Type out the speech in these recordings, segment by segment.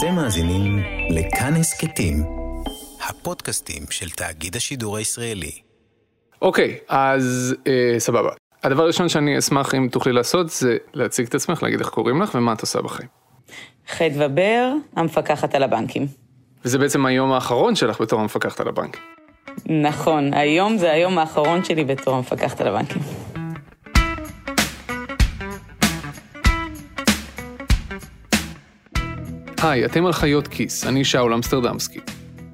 אתם מאזינים לכאן הסכתים, הפודקאסטים של תאגיד השידור הישראלי. אוקיי, אז אה, סבבה. הדבר הראשון שאני אשמח אם תוכלי לעשות זה להציג את עצמך, להגיד איך קוראים לך ומה את עושה בחיים. חדווה בר, המפקחת על הבנקים. וזה בעצם היום האחרון שלך בתור המפקחת על הבנק. נכון, היום זה היום האחרון שלי בתור המפקחת על הבנקים. היי, אתם על חיות כיס, אני שאול אמסטרדמסקי.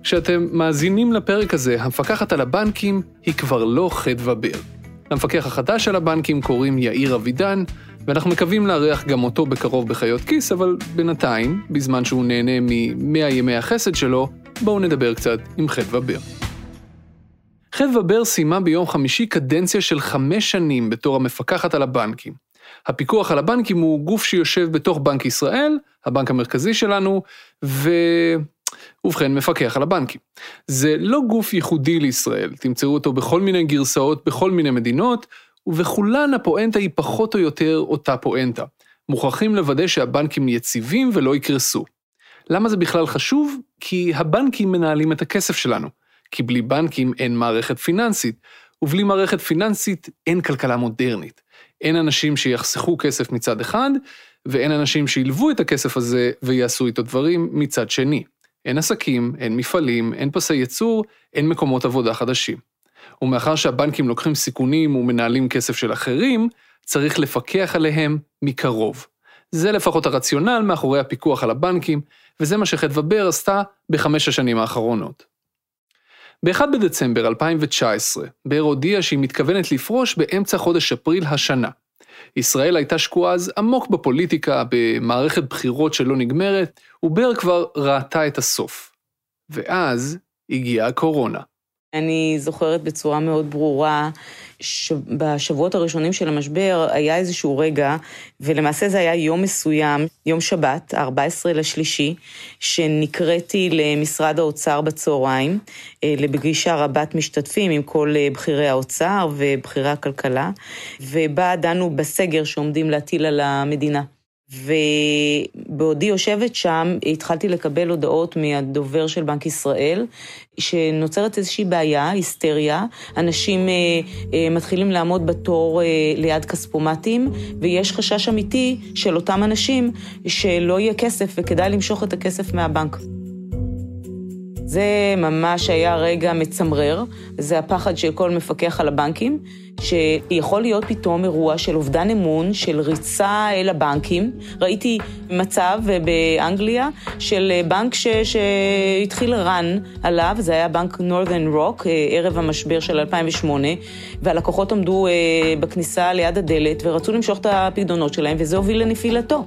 כשאתם מאזינים לפרק הזה, המפקחת על הבנקים היא כבר לא חדווה בר. למפקח החדש על הבנקים קוראים יאיר אבידן, ואנחנו מקווים לארח גם אותו בקרוב בחיות כיס, אבל בינתיים, בזמן שהוא נהנה מ-100 ימי החסד שלו, בואו נדבר קצת עם חדווה בר. חדווה בר סיימה ביום חמישי קדנציה של חמש שנים בתור המפקחת על הבנקים. הפיקוח על הבנקים הוא גוף שיושב בתוך בנק ישראל, הבנק המרכזי שלנו, ו... ובכן, מפקח על הבנקים. זה לא גוף ייחודי לישראל, תמצאו אותו בכל מיני גרסאות בכל מיני מדינות, ובכולן הפואנטה היא פחות או יותר אותה פואנטה. מוכרחים לוודא שהבנקים יציבים ולא יקרסו. למה זה בכלל חשוב? כי הבנקים מנהלים את הכסף שלנו. כי בלי בנקים אין מערכת פיננסית, ובלי מערכת פיננסית אין כלכלה מודרנית. אין אנשים שיחסכו כסף מצד אחד, ואין אנשים שילוו את הכסף הזה ויעשו איתו דברים מצד שני. אין עסקים, אין מפעלים, אין פסי ייצור, אין מקומות עבודה חדשים. ומאחר שהבנקים לוקחים סיכונים ומנהלים כסף של אחרים, צריך לפקח עליהם מקרוב. זה לפחות הרציונל מאחורי הפיקוח על הבנקים, וזה מה שחדווה בר עשתה בחמש השנים האחרונות. ב-1 בדצמבר 2019, בר הודיעה שהיא מתכוונת לפרוש באמצע חודש אפריל השנה. ישראל הייתה שקועה אז עמוק בפוליטיקה, במערכת בחירות שלא נגמרת, ובר כבר ראתה את הסוף. ואז הגיעה הקורונה. אני זוכרת בצורה מאוד ברורה שבשבועות הראשונים של המשבר היה איזשהו רגע, ולמעשה זה היה יום מסוים, יום שבת, ה-14 לשלישי, שנקראתי למשרד האוצר בצהריים, אה, לפגישה רבת משתתפים עם כל אה, בכירי האוצר ובכירי הכלכלה, ובה דנו בסגר שעומדים להטיל על המדינה. ובעודי יושבת שם, התחלתי לקבל הודעות מהדובר של בנק ישראל, שנוצרת איזושהי בעיה, היסטריה, אנשים אה, אה, מתחילים לעמוד בתור אה, ליד כספומטים, ויש חשש אמיתי של אותם אנשים שלא יהיה כסף וכדאי למשוך את הכסף מהבנק. זה ממש היה רגע מצמרר, זה הפחד של כל מפקח על הבנקים, שיכול להיות פתאום אירוע של אובדן אמון, של ריצה אל הבנקים. ראיתי מצב באנגליה של בנק ש... שהתחיל רן עליו, זה היה בנק נורת'ן רוק, ערב המשבר של 2008, והלקוחות עמדו אה, בכניסה ליד הדלת ורצו למשוך את הפקדונות שלהם, וזה הוביל לנפילתו.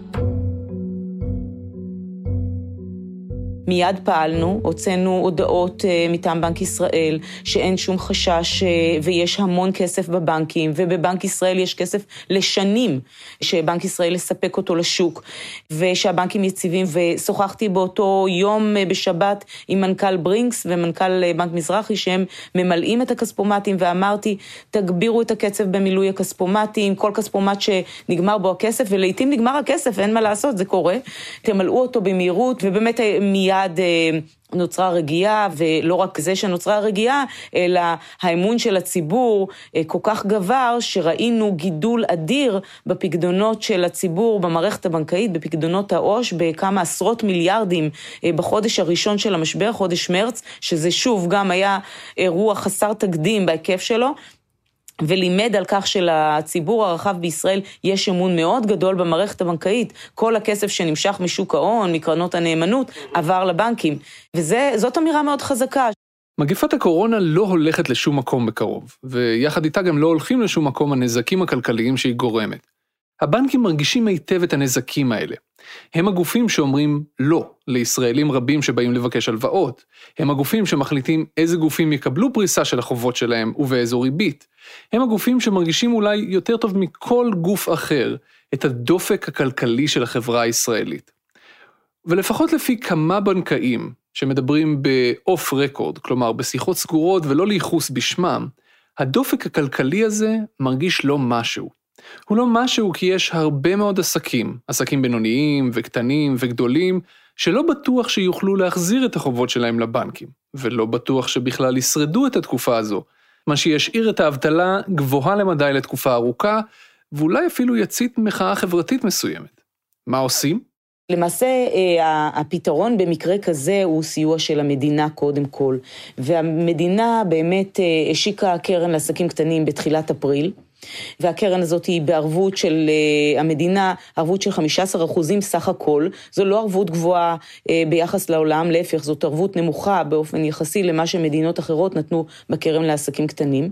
מיד פעלנו, הוצאנו הודעות אה, מטעם בנק ישראל שאין שום חשש אה, ויש המון כסף בבנקים, ובבנק ישראל יש כסף לשנים שבנק ישראל יספק אותו לשוק, ושהבנקים יציבים, ושוחחתי באותו יום אה, בשבת עם מנכ"ל ברינקס ומנכ"ל בנק מזרחי, שהם ממלאים את הכספומטים, ואמרתי, תגבירו את הקצב במילוי הכספומטים, כל כספומט שנגמר בו הכסף, ולעיתים נגמר הכסף, אין מה לעשות, זה קורה, תמלאו אותו במהירות, ובאמת מיד... מיד אה, נוצרה רגיעה, ולא רק זה שנוצרה רגיעה, אלא האמון של הציבור אה, כל כך גבר, שראינו גידול אדיר בפקדונות של הציבור במערכת הבנקאית, בפקדונות העו"ש, בכמה עשרות מיליארדים אה, בחודש הראשון של המשבר, חודש מרץ, שזה שוב גם היה אירוע חסר תקדים בהיקף שלו. ולימד על כך שלציבור הרחב בישראל יש אמון מאוד גדול במערכת הבנקאית. כל הכסף שנמשך משוק ההון, מקרנות הנאמנות, עבר לבנקים. וזאת אמירה מאוד חזקה. מגפת הקורונה לא הולכת לשום מקום בקרוב, ויחד איתה גם לא הולכים לשום מקום הנזקים הכלכליים שהיא גורמת. הבנקים מרגישים היטב את הנזקים האלה. הם הגופים שאומרים לא לישראלים רבים שבאים לבקש הלוואות. הם הגופים שמחליטים איזה גופים יקבלו פריסה של החובות שלהם ובאיזו ריבית. הם הגופים שמרגישים אולי יותר טוב מכל גוף אחר את הדופק הכלכלי של החברה הישראלית. ולפחות לפי כמה בנקאים שמדברים באוף רקורד, כלומר בשיחות סגורות ולא לייחוס בשמם, הדופק הכלכלי הזה מרגיש לא משהו. הוא לא משהו כי יש הרבה מאוד עסקים, עסקים בינוניים וקטנים וגדולים, שלא בטוח שיוכלו להחזיר את החובות שלהם לבנקים, ולא בטוח שבכלל ישרדו את התקופה הזו, מה שישאיר את האבטלה גבוהה למדי לתקופה ארוכה, ואולי אפילו יצית מחאה חברתית מסוימת. מה עושים? למעשה, אה, הפתרון במקרה כזה הוא סיוע של המדינה קודם כל. והמדינה באמת אה, השיקה קרן לעסקים קטנים בתחילת אפריל. והקרן הזאת היא בערבות של uh, המדינה, ערבות של 15 אחוזים סך הכל. זו לא ערבות גבוהה uh, ביחס לעולם, להפך, זאת ערבות נמוכה באופן יחסי למה שמדינות אחרות נתנו בקרן לעסקים קטנים.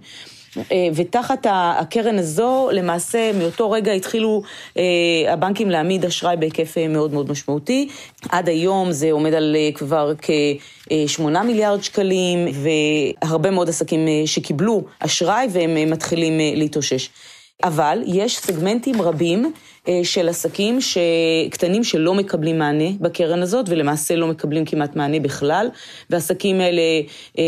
אה, ותחת הקרן הזו, למעשה מאותו רגע התחילו אה, הבנקים להעמיד אשראי בהיקף אה, מאוד מאוד משמעותי. עד היום זה עומד על כבר כ-8 מיליארד שקלים, והרבה מאוד עסקים שקיבלו אשראי והם מתחילים להתאושש. אבל יש סגמנטים רבים אה, של עסקים קטנים שלא מקבלים מענה בקרן הזאת, ולמעשה לא מקבלים כמעט מענה בכלל, והעסקים האלה הם,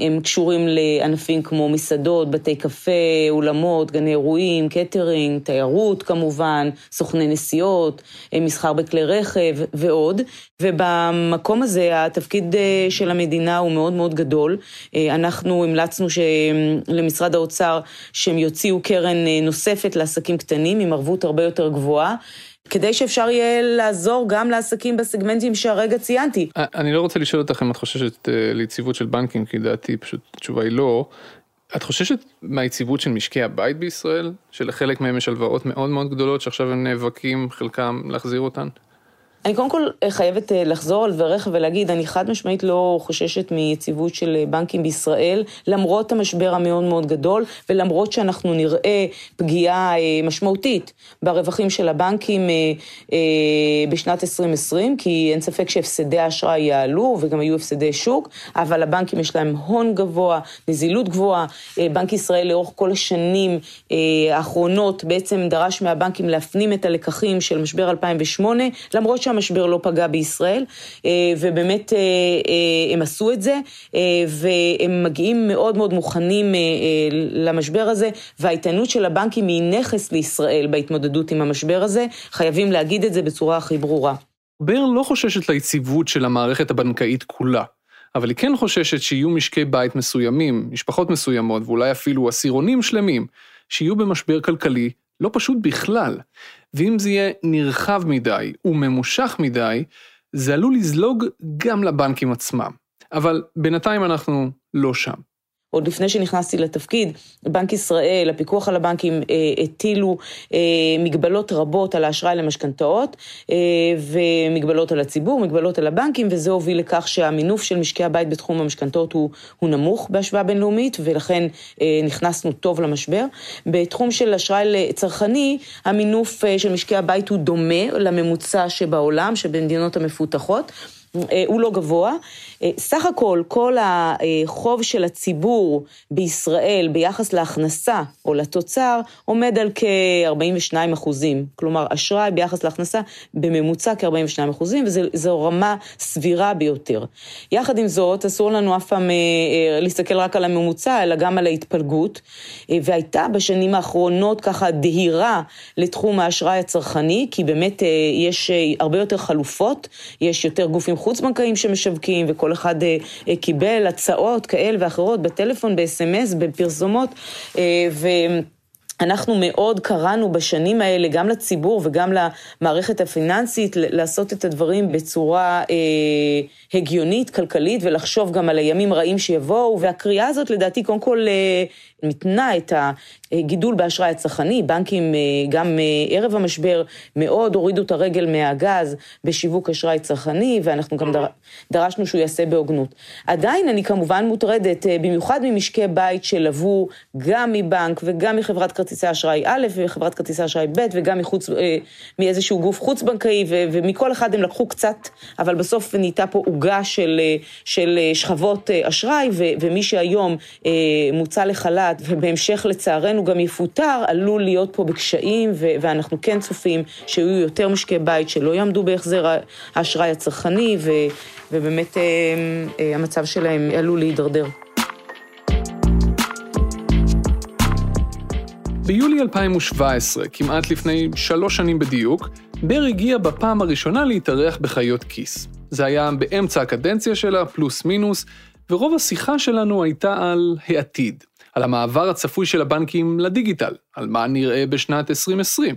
אה, הם קשורים לענפים כמו מסעדות, בתי קפה, אולמות, גני אירועים, קטרינג, תיירות כמובן, סוכני נסיעות, אה, מסחר בכלי רכב ועוד. ובמקום הזה התפקיד של המדינה הוא מאוד מאוד גדול. אנחנו המלצנו למשרד האוצר שהם יוציאו קרן נוספת לעסקים קטנים עם ערבות הרבה יותר גבוהה. כדי שאפשר יהיה לעזור גם לעסקים בסגמנטים שהרגע ציינתי. אני לא רוצה לשאול אותך אם את חוששת אה, ליציבות של בנקים, כי דעתי פשוט התשובה היא לא. את חוששת מהיציבות של משקי הבית בישראל? שלחלק מהם יש הלוואות מאוד מאוד גדולות שעכשיו הם נאבקים, חלקם להחזיר אותן? אני קודם כל אה, חייבת אה, לחזור על דבריך ולהגיד, אני חד משמעית לא חוששת מיציבות של אה, בנקים בישראל, למרות המשבר המאוד מאוד גדול, ולמרות שאנחנו נראה פגיעה משמעותית ברווחים של הבנקים בשנת 2020, כי אין ספק שהפסדי האשראי יעלו וגם היו הפסדי שוק, אבל לבנקים יש להם הון גבוה, נזילות גבוהה. בנק ישראל לאורך כל השנים האחרונות בעצם דרש מהבנקים להפנים את הלקחים של משבר 2008, למרות שהמשבר לא פגע בישראל, אה, ובאמת אה, אה, הם עשו את זה, והם מגיעים מאוד מאוד מוכנים למשבר הזה, והאיתנות של הבנקים היא נכס לישראל בהתמודדות עם המשבר הזה, חייבים להגיד את זה בצורה הכי ברורה. בר לא חוששת ליציבות של המערכת הבנקאית כולה. אבל היא כן חוששת שיהיו משקי בית מסוימים, משפחות מסוימות, ואולי אפילו עשירונים שלמים, שיהיו במשבר כלכלי לא פשוט בכלל. ואם זה יהיה נרחב מדי וממושך מדי, זה עלול לזלוג גם לבנקים עצמם. אבל בינתיים אנחנו לא שם. עוד לפני שנכנסתי לתפקיד, בנק ישראל, הפיקוח על הבנקים, אה, הטילו אה, מגבלות רבות על האשראי למשכנתאות, אה, ומגבלות על הציבור, מגבלות על הבנקים, וזה הוביל לכך שהמינוף של משקי הבית בתחום המשכנתאות הוא, הוא נמוך בהשוואה בינלאומית, ולכן נכנסנו טוב למשבר. בתחום של אשראי לצרכני, המינוף של משקי הבית הוא דומה לממוצע שבעולם, שבמדינות המפותחות. הוא לא גבוה. אה, סך הכל, כל החוב של הציבור בישראל ביחס להכנסה או לתוצר עומד על כ-42 אחוזים. כלומר, אשראי ביחס להכנסה בממוצע כ-42 אחוזים, וזו רמה סבירה ביותר. יחד עם זאת, אסור לנו אף פעם אה, אה, להסתכל רק על הממוצע, אלא גם על ההתפלגות, והייתה בשנים האחרונות ככה דהירה לתחום האשראי הצרכני, כי באמת יש הרבה יותר חלופות, יש יותר גופים חוץ-בנקאיים שמשווקים, וכל כל אחד אה, אה, קיבל הצעות כאלה ואחרות בטלפון, ב-SMS, בפרסומות, אה, ו... אנחנו מאוד קראנו בשנים האלה, גם לציבור וגם למערכת הפיננסית, לעשות את הדברים בצורה אה, הגיונית, כלכלית, ולחשוב גם על הימים רעים שיבואו, והקריאה הזאת לדעתי קודם כל אה, מתנה את הגידול באשראי הצרכני. בנקים אה, גם אה, ערב המשבר מאוד הורידו את הרגל מהגז בשיווק אשראי צרכני, ואנחנו גם דר, דרשנו שהוא יעשה בהוגנות. עדיין אני כמובן מוטרדת, אה, במיוחד ממשקי בית שלוו גם מבנק וגם מחברת כרטיסי אשראי א' וחברת כרטיסי אשראי ב', וגם מחוץ, מאיזשהו גוף חוץ-בנקאי, ומכל אחד הם לקחו קצת, אבל בסוף נהייתה פה עוגה של, של שכבות אשראי, ומי שהיום מוצא לחל"ת, ובהמשך לצערנו גם יפוטר, עלול להיות פה בקשיים, ואנחנו כן צופים שיהיו יותר משקי בית שלא יעמדו בהחזר האשראי הצרכני, ובאמת אה, אה, המצב שלהם עלול להידרדר. ביולי 2017, כמעט לפני שלוש שנים בדיוק, בר הגיע בפעם הראשונה להתארח בחיות כיס. זה היה באמצע הקדנציה שלה, פלוס מינוס, ורוב השיחה שלנו הייתה על העתיד, על המעבר הצפוי של הבנקים לדיגיטל, על מה נראה בשנת 2020.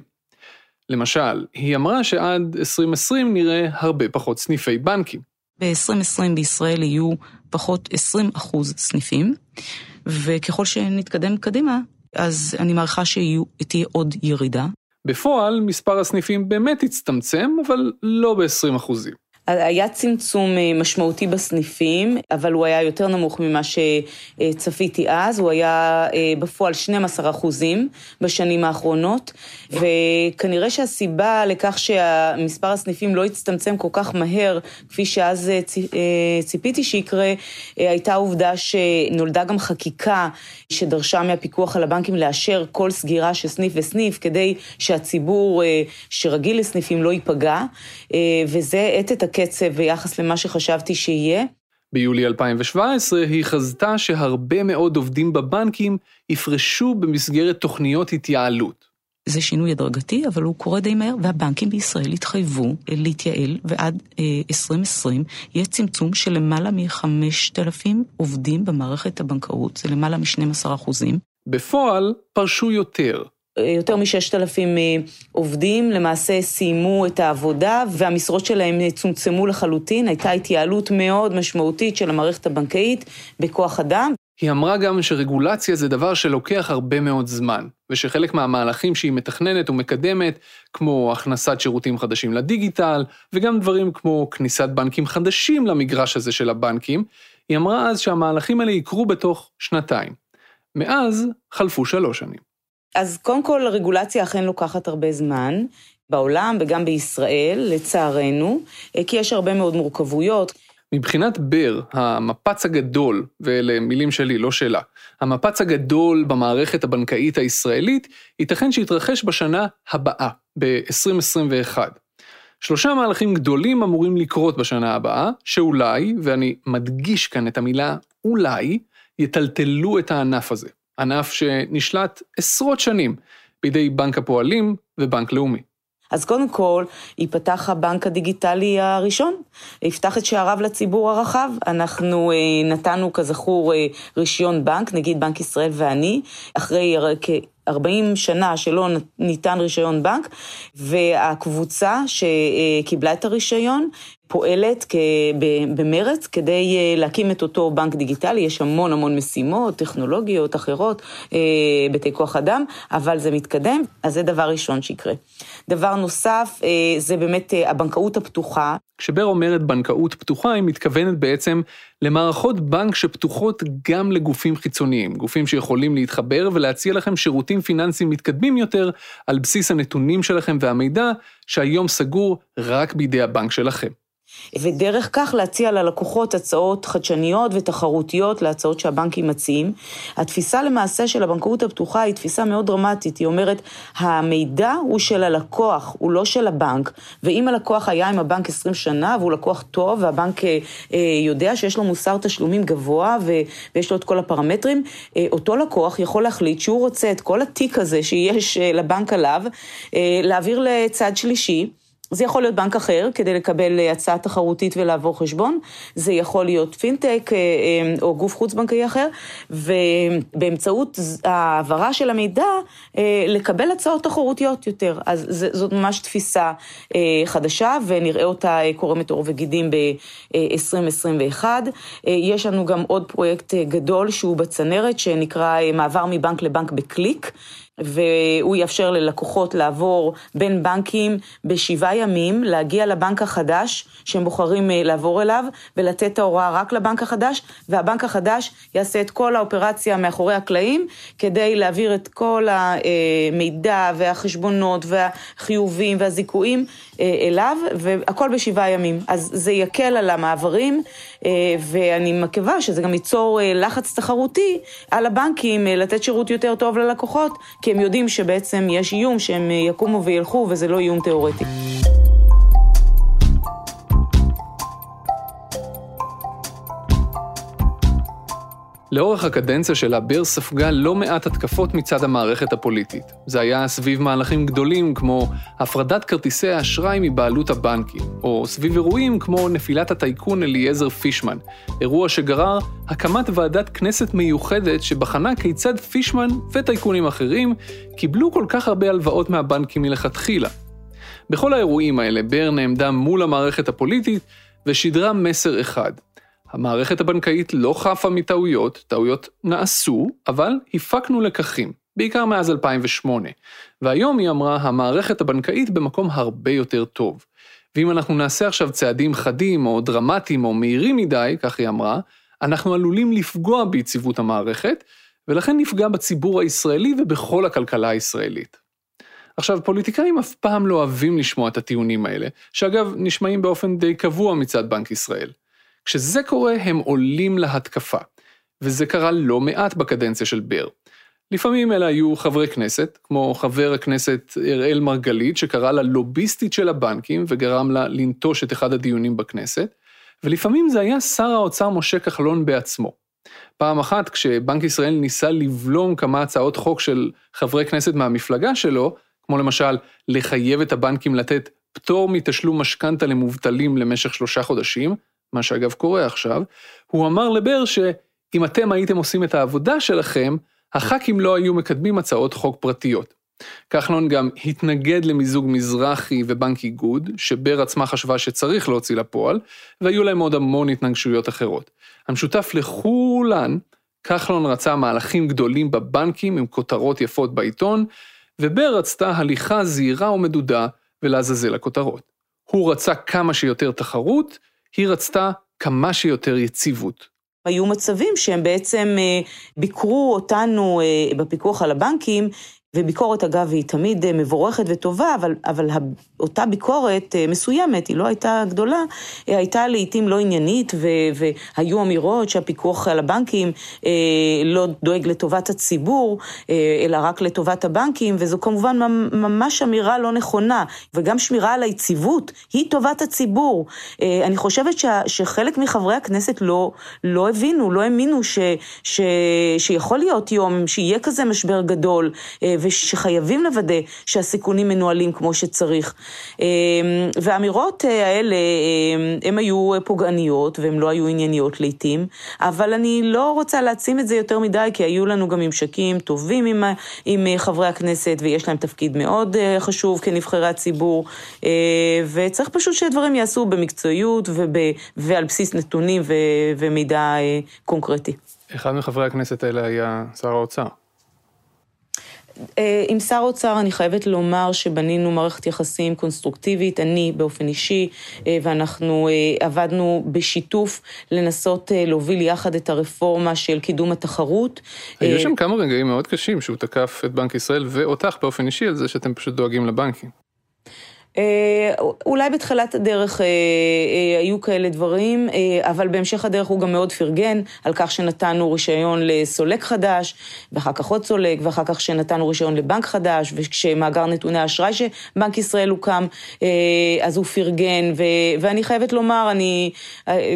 למשל, היא אמרה שעד 2020 נראה הרבה פחות סניפי בנקים. ב-2020 בישראל יהיו פחות 20 אחוז סניפים, וככל שנתקדם קדימה, אז אני מעריכה שתהיה עוד ירידה. בפועל, מספר הסניפים באמת הצטמצם, אבל לא ב-20 אחוזים. היה צמצום אה, משמעותי בסניפים, אבל הוא היה יותר נמוך ממה שצפיתי אז, הוא היה אה, בפועל 12 אחוזים בשנים האחרונות, וכנראה שהסיבה לכך שמספר הסניפים לא הצטמצם כל כך מהר, כפי שאז אה, ציפיתי שיקרה, הייתה העובדה שנולדה גם חקיקה שדרשה מהפיקוח על הבנקים לאשר כל סגירה של סניף וסניף, כדי שהציבור שרגיל לסניפים לא ייפגע, וזה האט את הקצב ביחס למה שחשבתי שיהיה. ביולי 2017 היא חזתה שהרבה מאוד עובדים בבנקים יפרשו במסגרת תוכניות התייעלות. זה שינוי הדרגתי, אבל הוא קורה די מהר, והבנקים בישראל התחייבו להתייעל, ועד 2020 אה, יהיה צמצום של למעלה מ-5,000 עובדים במערכת הבנקאות, זה למעלה מ-12 אחוזים. בפועל פרשו יותר, יותר מ-6,000 אה, עובדים למעשה סיימו את העבודה והמשרות שלהם צומצמו לחלוטין. הייתה התייעלות מאוד משמעותית של המערכת הבנקאית בכוח אדם. היא אמרה גם שרגולציה זה דבר שלוקח הרבה מאוד זמן, ושחלק מהמהלכים שהיא מתכננת ומקדמת, כמו הכנסת שירותים חדשים לדיגיטל, וגם דברים כמו כניסת בנקים חדשים למגרש הזה של הבנקים, היא אמרה אז שהמהלכים האלה יקרו בתוך שנתיים. מאז חלפו שלוש שנים. אז קודם כל, רגולציה אכן לוקחת הרבה זמן, בעולם וגם בישראל, לצערנו, אה, כי יש הרבה מאוד מורכבויות. מבחינת בר, המפץ הגדול, ואלה מילים שלי, לא שלה, המפץ הגדול במערכת הבנקאית הישראלית, ייתכן שיתרחש בשנה הבאה, ב-2021. שלושה מהלכים גדולים אמורים לקרות בשנה הבאה, שאולי, ואני מדגיש כאן את המילה אולי, יטלטלו את הענף הזה. ענף שנשלט עשרות שנים בידי בנק הפועלים ובנק לאומי. אז קודם כל, ייפתח הבנק הדיגיטלי הראשון, יפתח את שעריו לציבור הרחב. אנחנו אה, נתנו, כזכור, אה, רישיון בנק, נגיד בנק ישראל ואני, אחרי כ-40 שנה שלא ניתן רישיון בנק, והקבוצה שקיבלה את הרישיון פועלת במרץ כדי אה, להקים את אותו בנק דיגיטלי, יש המון המון משימות, טכנולוגיות אחרות, אה, בתי כוח אדם, אבל זה מתקדם, אז זה דבר ראשון שיקרה. דבר נוסף, אה, זה באמת הבנקאות הפתוחה. כשבר אומרת בנקאות פתוחה, היא מתכוונת בעצם למערכות בנק שפתוחות גם לגופים חיצוניים, גופים שיכולים להתחבר ולהציע לכם שירותים פיננסיים מתקדמים יותר על בסיס הנתונים שלכם והמידע, שהיום סגור רק בידי הבנק שלכם. ודרך כך להציע ללקוחות הצעות חדשניות ותחרותיות להצעות שהבנקים מציעים. התפיסה למעשה של הבנקאות הפתוחה היא תפיסה מאוד דרמטית, היא אומרת, המידע הוא של הלקוח, הוא לא של הבנק, ואם הלקוח היה עם הבנק 20 שנה והוא לקוח טוב והבנק אה, אה, יודע שיש לו מוסר תשלומים גבוה ויש לו את כל הפרמטרים, אה, אותו לקוח יכול להחליט שהוא רוצה את כל התיק הזה שיש לבנק עליו, להעביר לצד שלישי. זה יכול להיות בנק אחר כדי לקבל אה, הצעה תחרותית ולעבור חשבון, זה יכול להיות פינטק אה, אה, או גוף חוץ-בנקאי אחר, ובאמצעות העברה של המידע, לקבל הצעות תחרותיות יותר. אז זאת ממש תפיסה חדשה, ונראה אותה קורמת עור וגידים ב-2021. יש לנו גם עוד פרויקט גדול שהוא בצנרת, שנקרא מעבר מבנק לבנק בקליק. והוא יאפשר ללקוחות לעבור בין בנקים בשבעה ימים, להגיע לבנק החדש שהם בוחרים אה, לעבור אליו, ולתת את ההוראה רק לבנק החדש, והבנק החדש יעשה את כל האופרציה מאחורי הקלעים, כדי להעביר את כל המידע והחשבונות והחיובים והזיכויים אה, אליו, והכל בשבעה ימים. אז זה יקל על המעברים, אה, ואני מקווה שזה גם ייצור לחץ תחרותי על הבנקים לתת שירות יותר טוב ללקוחות, כי הם יודעים שבעצם יש איום שהם יקומו וילכו וזה לא איום תיאורטי. לאורך הקדנציה שלה, בר ספגה לא מעט התקפות מצד המערכת הפוליטית. זה היה סביב מהלכים גדולים כמו הפרדת כרטיסי האשראי מבעלות הבנקים, או סביב אירועים כמו נפילת הטייקון אליעזר פישמן, אירוע שגרר הקמת ועדת כנסת מיוחדת שבחנה כיצד פישמן וטייקונים אחרים קיבלו כל כך הרבה הלוואות מהבנקים מלכתחילה. בכל האירועים האלה בר נעמדה מול המערכת הפוליטית ושידרה מסר אחד – המערכת הבנקאית לא חפה מטעויות, טעויות נעשו, אבל הפקנו לקחים, בעיקר מאז 2008. והיום היא אמרה, המערכת הבנקאית במקום הרבה יותר טוב. ואם אנחנו נעשה עכשיו צעדים חדים או דרמטיים או מהירים מדי, כך היא אמרה, אנחנו עלולים לפגוע ביציבות המערכת, ולכן נפגע בציבור הישראלי ובכל הכלכלה הישראלית. עכשיו, פוליטיקאים אף פעם לא אוהבים לשמוע את הטיעונים האלה, שאגב, נשמעים באופן די קבוע מצד בנק ישראל. כשזה קורה, הם עולים להתקפה, וזה קרה לא מעט בקדנציה של בר. לפעמים אלה היו חברי כנסת, כמו חבר הכנסת אראל מרגלית, שקרא לה לוביסטית של הבנקים וגרם לה לנטוש את אחד הדיונים בכנסת, ולפעמים זה היה שר האוצר משה כחלון בעצמו. פעם אחת, כשבנק ישראל ניסה לבלום כמה הצעות חוק של חברי כנסת מהמפלגה שלו, כמו למשל לחייב את הבנקים לתת פטור מתשלום משכנתה למובטלים למשך שלושה חודשים, מה שאגב קורה עכשיו, הוא אמר לבר שאם אתם הייתם עושים את העבודה שלכם, הח"כים לא היו מקדמים הצעות חוק פרטיות. כחלון גם התנגד למיזוג מזרחי ובנק איגוד, שבר עצמה חשבה שצריך להוציא לפועל, והיו להם עוד המון התנגשויות אחרות. המשותף לכולן, כחלון רצה מהלכים גדולים בבנקים עם כותרות יפות בעיתון, ובר רצתה הליכה זהירה ומדודה ולעזאזל הכותרות. הוא רצה כמה שיותר תחרות, היא רצתה כמה שיותר יציבות. היו מצבים שהם בעצם אה, ביקרו אותנו אה, בפיקוח על הבנקים וביקורת, אגב, היא תמיד אה, מבורכת וטובה, אבל, אבל אותה ביקורת אה, מסוימת, היא לא הייתה גדולה, היא הייתה לעיתים לא עניינית, ו, והיו אמירות שהפיקוח על הבנקים אה, לא דואג לטובת הציבור, אה, אלא רק לטובת הבנקים, וזו כמובן ממש אמירה לא נכונה, וגם שמירה על היציבות היא טובת הציבור. אה, אני חושבת ש, שחלק מחברי הכנסת לא, לא הבינו, לא האמינו שיכול להיות יום שיהיה כזה משבר גדול, אה, ושחייבים לוודא שהסיכונים מנוהלים כמו שצריך. אמ, והאמירות אה, האלה, הן היו פוגעניות והן לא היו ענייניות לעיתים, אבל אני לא רוצה להעצים את זה יותר מדי, כי היו לנו גם ממשקים טובים עם, עם חברי הכנסת, ויש להם תפקיד מאוד אה, חשוב כנבחרי הציבור, אה, וצריך פשוט שהדברים ייעשו במקצועיות וב, ועל בסיס נתונים ו, ומידע קונקרטי. אחד מחברי הכנסת האלה היה שר האוצר. אה, עם שר האוצר אני חייבת לומר שבנינו מערכת יחסים קונסטרוקטיבית, אני באופן אישי, אה, ואנחנו אה, עבדנו בשיתוף לנסות להוביל יחד את הרפורמה של קידום התחרות. היו שם כמה רגעים מאוד קשים שהוא תקף את בנק ישראל ואותך באופן אישי על זה שאתם פשוט דואגים לבנקים. אה, אולי בתחילת הדרך אה, אה, היו כאלה דברים, אבל בהמשך הדרך הוא גם מאוד פרגן על כך שנתנו רישיון לסולק חדש, ואחר כך עוד סולק, ואחר כך שנתנו רישיון לבנק חדש, וכשמאגר נתוני האשראי שבנק ישראל הוקם, אז הוא פרגן, ו- ואני חייבת לומר, אני,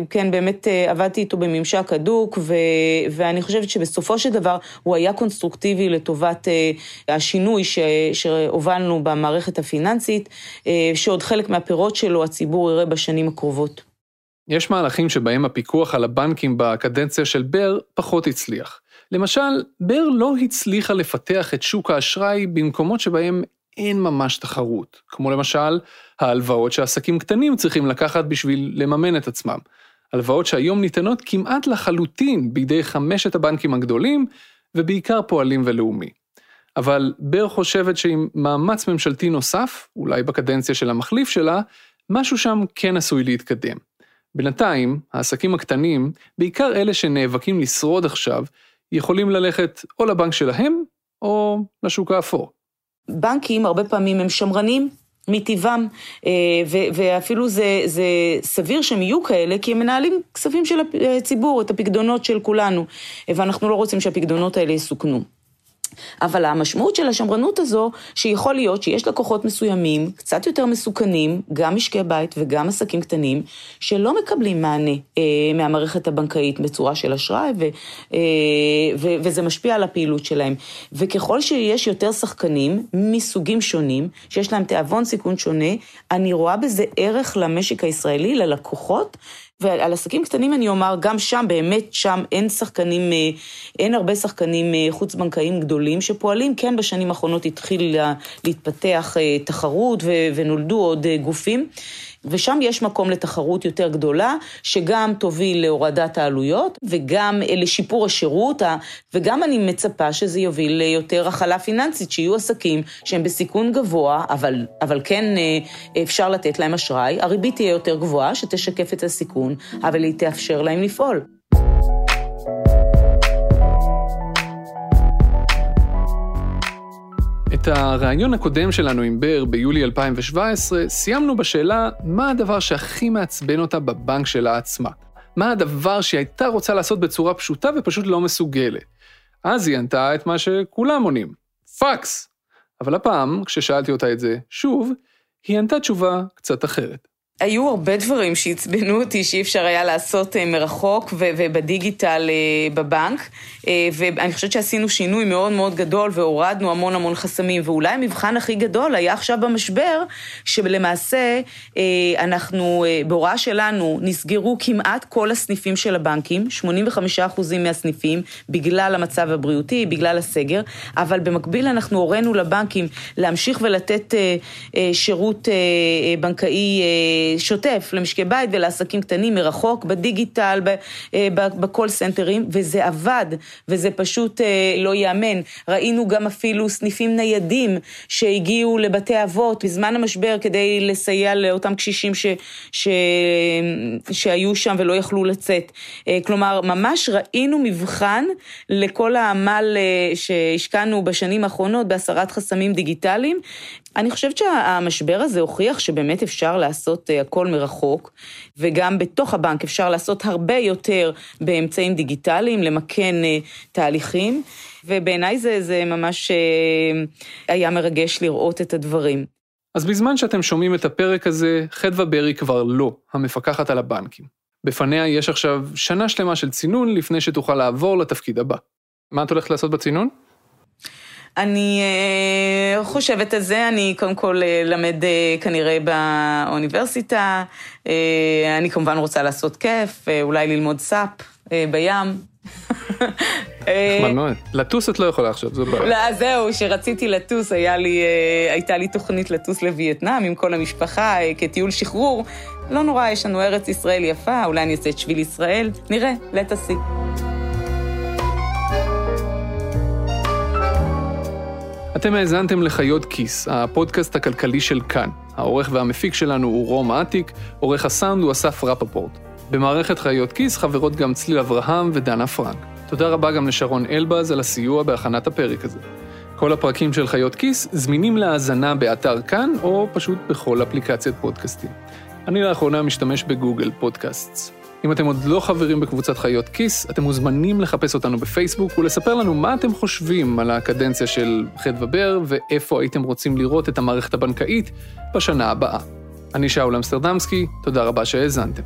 כן, באמת עבדתי איתו בממשק הדוק, ו- ואני חושבת שבסופו של דבר הוא היה קונסטרוקטיבי לטובת השינוי ש- שהובלנו במערכת הפיננסית. אה, שעוד חלק מהפירות שלו הציבור יראה בשנים הקרובות. יש מהלכים שבהם הפיקוח על הבנקים בקדנציה של בר פחות הצליח. למשל, בר לא הצליחה לפתח את שוק האשראי במקומות שבהם אין ממש תחרות, כמו למשל ההלוואות שעסקים קטנים צריכים לקחת בשביל לממן את עצמם. הלוואות שהיום ניתנות כמעט לחלוטין בידי חמשת הבנקים הגדולים, ובעיקר פועלים ולאומי. אבל בר חושבת שעם מאמץ ממשלתי נוסף, אולי בקדנציה של המחליף שלה, משהו שם כן עשוי להתקדם. בינתיים, העסקים הקטנים, בעיקר אלה שנאבקים לשרוד עכשיו, יכולים ללכת או לבנק שלהם, או לשוק האפור. בנקים הרבה פעמים הם שמרנים, מטבעם, אה, ואפילו זה, זה סביר שהם יהיו כאלה, כי הם מנהלים כספים של הציבור, את הפקדונות של כולנו, ואנחנו לא רוצים שהפקדונות האלה יסוכנו. אבל המשמעות של השמרנות הזו, שיכול להיות שיש לקוחות מסוימים, קצת יותר מסוכנים, גם משקי בית וגם עסקים קטנים, שלא מקבלים מענה אה, מהמערכת הבנקאית בצורה של אשראי, ו, אה, ו, וזה משפיע על הפעילות שלהם. וככל שיש יותר שחקנים מסוגים שונים, שיש להם תיאבון סיכון שונה, אני רואה בזה ערך למשק הישראלי, ללקוחות, ועל עסקים קטנים אני אומר, גם שם, באמת שם אין שחקנים, אה, אין הרבה שחקנים אה, חוץ-בנקאיים גדולים שפועלים. כן, בשנים האחרונות התחיל להתפתח אה, תחרות ונולדו עוד גופים. ושם יש מקום לתחרות יותר גדולה, שגם תוביל להורדת העלויות וגם לשיפור השירות, וגם אני מצפה שזה יוביל ליותר הכלה פיננסית, שיהיו עסקים שהם בסיכון גבוה, אבל, אבל כן אפשר לתת להם אשראי, הריבית תהיה יותר גבוהה, שתשקף את הסיכון, אבל היא תאפשר להם לפעול. את הריאיון הקודם שלנו עם בר ביולי 2017 סיימנו בשאלה מה הדבר שהכי מעצבן אותה בבנק שלה עצמה. מה הדבר שהיא הייתה רוצה לעשות בצורה פשוטה ופשוט לא מסוגלת. אז היא ענתה את מה שכולם עונים, פקס. אבל הפעם, כששאלתי אותה את זה שוב, היא ענתה תשובה קצת אחרת. היו הרבה דברים שעצבנו אותי שאי אפשר היה לעשות אה, מרחוק ובדיגיטל אה, בבנק, אה, ואני חושבת שעשינו שינוי מאוד מאוד גדול והורדנו המון המון חסמים, ואולי המבחן הכי גדול היה עכשיו במשבר, שלמעשה אנחנו, בהוראה שלנו, נסגרו כמעט כל הסניפים של הבנקים, 85% מהסניפים, בגלל המצב הבריאותי, בגלל הסגר, אבל במקביל אנחנו הורינו לבנקים להמשיך ולתת שירות בנקאי שוטף למשקי בית ולעסקים קטנים מרחוק, בדיגיטל, אה, בקול סנטרים, וזה עבד, וזה פשוט אה, לא ייאמן. ראינו גם אפילו סניפים ניידים שהגיעו לבתי אבות בזמן המשבר כדי לסייע לאותם קשישים ש, ש, שהיו שם ולא יכלו לצאת. אה, כלומר, ממש ראינו מבחן לכל העמל שהשקענו בשנים האחרונות בהסרת חסמים דיגיטליים, אני חושבת שהמשבר הזה הוכיח שבאמת אפשר לעשות אה, הכל מרחוק, וגם בתוך הבנק אפשר לעשות הרבה יותר באמצעים דיגיטליים, למכן אה, תהליכים, ובעיניי זה, זה ממש אה, היה מרגש לראות את הדברים. אז בזמן שאתם שומעים את הפרק הזה, חדווה ברי כבר לא המפקחת על הבנקים. בפניה יש עכשיו שנה שלמה של צינון לפני שתוכל לעבור לתפקיד הבא. מה את הולכת לעשות בצינון? אני uh, חושבת על זה, אני קודם כל uh, למד uh, כנראה באוניברסיטה, אני כמובן רוצה לעשות כיף, אולי ללמוד סאפ בים. נחמד מאוד. לטוס את לא יכולה עכשיו, זו בעיה. לא, זהו, כשרציתי לטוס, לי, הייתה לי תוכנית לטוס לווייטנאם עם כל המשפחה כטיול שחרור. לא נורא, יש לנו ארץ ישראל יפה, אולי אני אעשה את שביל ישראל, נראה, let us see. אתם האזנתם לחיות כיס, הפודקאסט הכלכלי של כאן. העורך והמפיק שלנו הוא רום אטיק, עורך הסאונד הוא אסף רפפורט. במערכת חיות כיס חברות גם צליל אברהם ודנה פרנק. תודה רבה גם לשרון אלבז על הסיוע בהכנת הפרק הזה. כל הפרקים של חיות כיס זמינים להאזנה באתר כאן, או פשוט בכל אפליקציית פודקאסטים. אני לאחרונה משתמש בגוגל פודקאסטס. אם אתם עוד לא חברים בקבוצת חיות כיס, אתם מוזמנים לחפש אותנו בפייסבוק ולספר לנו מה אתם חושבים על הקדנציה של חדווה בר ואיפה הייתם רוצים לראות את המערכת הבנקאית בשנה הבאה. אני שאול אמסטרדמסקי, תודה רבה שהאזנתם.